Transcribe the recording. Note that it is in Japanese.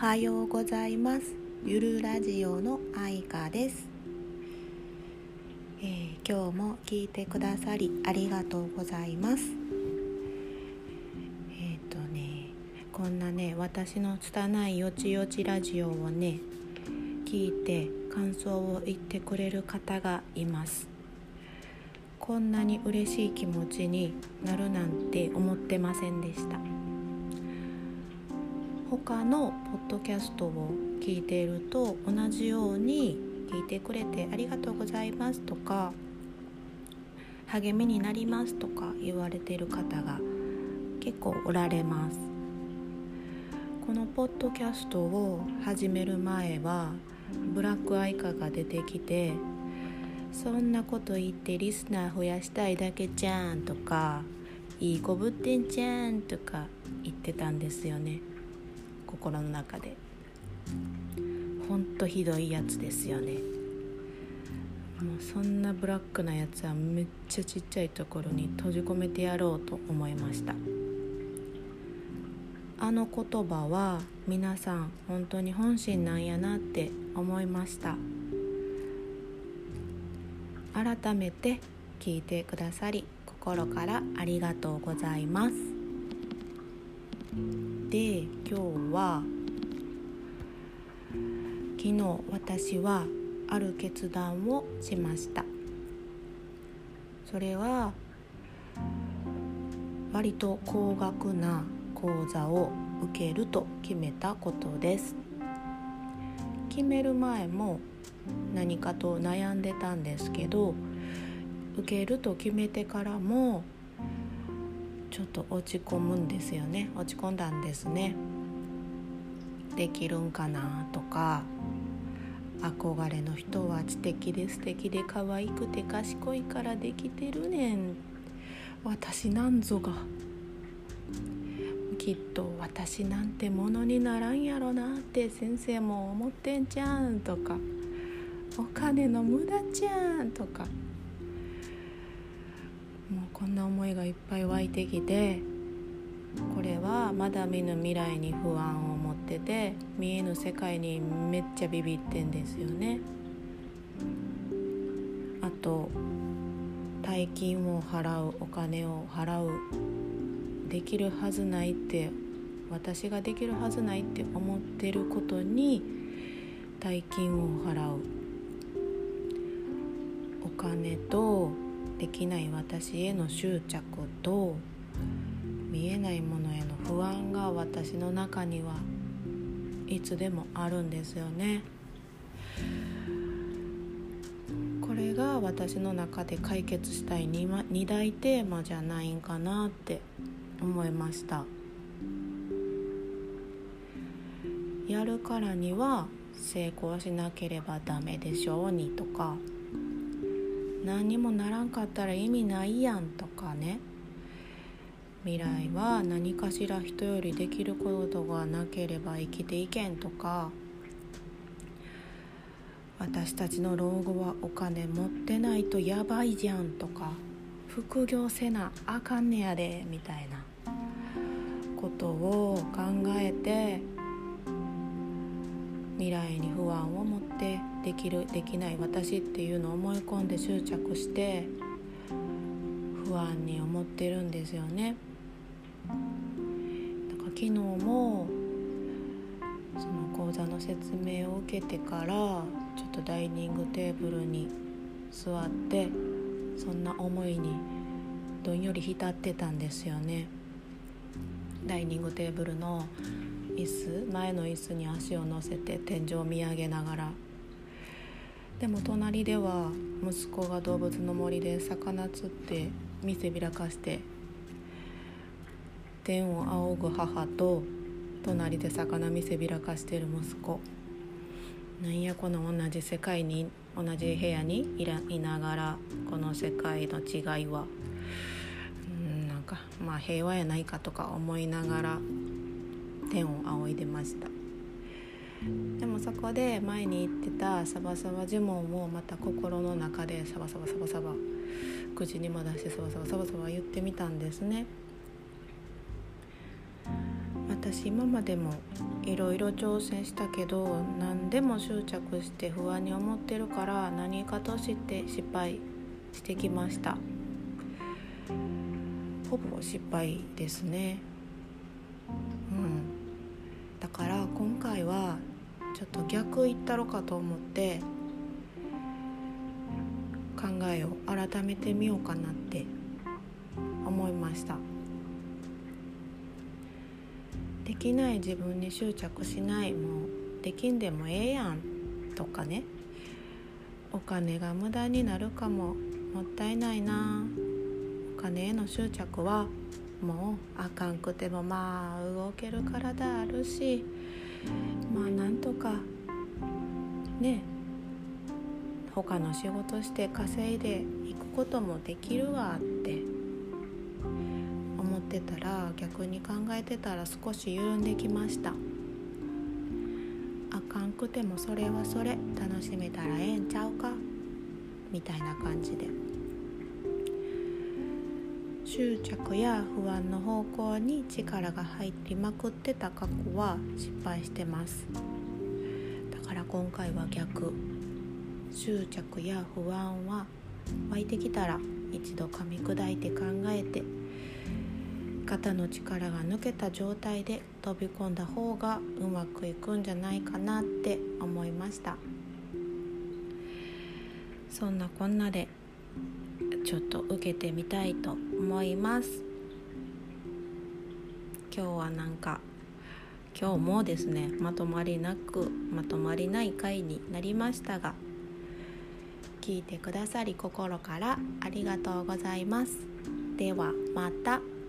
はようございます。ゆるラジオの愛花です、えー、今日も聞いてくださりありがとうございます。えっ、ー、とねこんなね私の拙いよちよちラジオをね聞いて感想を言ってくれる方がいます。こんなに嬉しい気持ちになるなんて思ってませんでした。他のポッドキャストを聞いていると同じように聞いてくれてありがとうございますとか励みになりますとか言われている方が結構おられます。このポッドキャストを始める前はブラックアイカが出てきてそんなこと言ってリスナー増やしたいだけじゃんとかいい子ぶってんじゃんとか言ってたんですよね。心の中で。ほんとひどいやつですよね。もうそんなブラックなやつはめっちゃちっちゃいところに閉じ込めてやろうと思いました。あの言葉は皆さん本当に本心なんやなって思いました。改めて聞いてくださり心からありがとうございます。で今日は昨日私はある決断をしました。それは割と高額な講座を受けると決めたことです。決める前も何かと悩んでたんですけど受けると決めてからもちょっと落ち込むんですよね。落ち込んだんですね。できるんかなとか。憧れの人は知的で素敵で可愛くて賢いからできてるねん。私なんぞが。きっと私なんてものにならんやろなって先生も思ってんじゃんとか。お金の無駄じゃんとか。もうこんな思いがいっぱい湧いてきてこれはまだ見ぬ未来に不安を持ってて見えぬ世界にめっちゃビビってんですよね。あと大金を払うお金を払うできるはずないって私ができるはずないって思ってることに大金を払うお金とできない私への執着と見えないものへの不安が私の中にはいつでもあるんですよね。これが私の中で解決したい 2, 大テーマじゃないんかなって思いましたやるからには成功しなければダメでしょうにとか何にもならんかったら意味ないやんとかね。未来は何かしら人よりできることがなければ生きていけんとか。私たちの老後はお金持ってないとやばいじゃんとか。副業せなあかんねやでみたいなことを考えて未来に不安を持ってできるできない私っていうのを思い込んで執着して不安に思ってるんですよね。だか昨日もその講座の説明を受けてからちょっとダイニングテーブルに座ってそんな思いにどんより浸ってたんですよね。ダイニングテーブルの椅子前の椅子に足を乗せて天井を見上げながら。でも隣では息子が動物の森で魚釣って見せびらかして天を仰ぐ母と隣で魚見せびらかしてる息子。なんやこの同じ世界に同じ部屋にいらいながらこの世界の違いは。うんなんかまあ平和やないかとか思いながら。天を仰いでました。でもそこで前に言ってたサバサバ呪文をまた心の中でサバサバサバサバ口にも出してサバサバサバサバ言ってみたんですね。私今までもいろいろ挑戦したけど何でも執着して不安に思ってるから何かとして失敗してきました。ほぼ失敗ですね。うん。回はちょっと逆言ったろかと思って考えを改めてみようかなって思いました。できない自分に執着しないもうできんでもええやんとかねお金が無駄になるかももったいないなお金への執着はもうあかんくてもまあ動ける体あるしまあなんとかね他の仕事して稼いでいくこともできるわって思ってたら逆に考えてたら少し緩んできました。あかんくてもそれはそれ楽しめたらええんちゃうかみたいな感じで。執着や不安の方向に力が入りまくってた過去は失敗してます。だから今回は逆。執着や不安は湧いてきたら一度噛み砕いて考えて肩の力が抜けた状態で飛び込んだ方がうまくいくんじゃないかなって思いました。そんなこんなでちょっと受けてみたいと思います今日はなんか今日もですねまとまりなくまとまりない回になりましたが聞いてくださり心からありがとうございますではまた。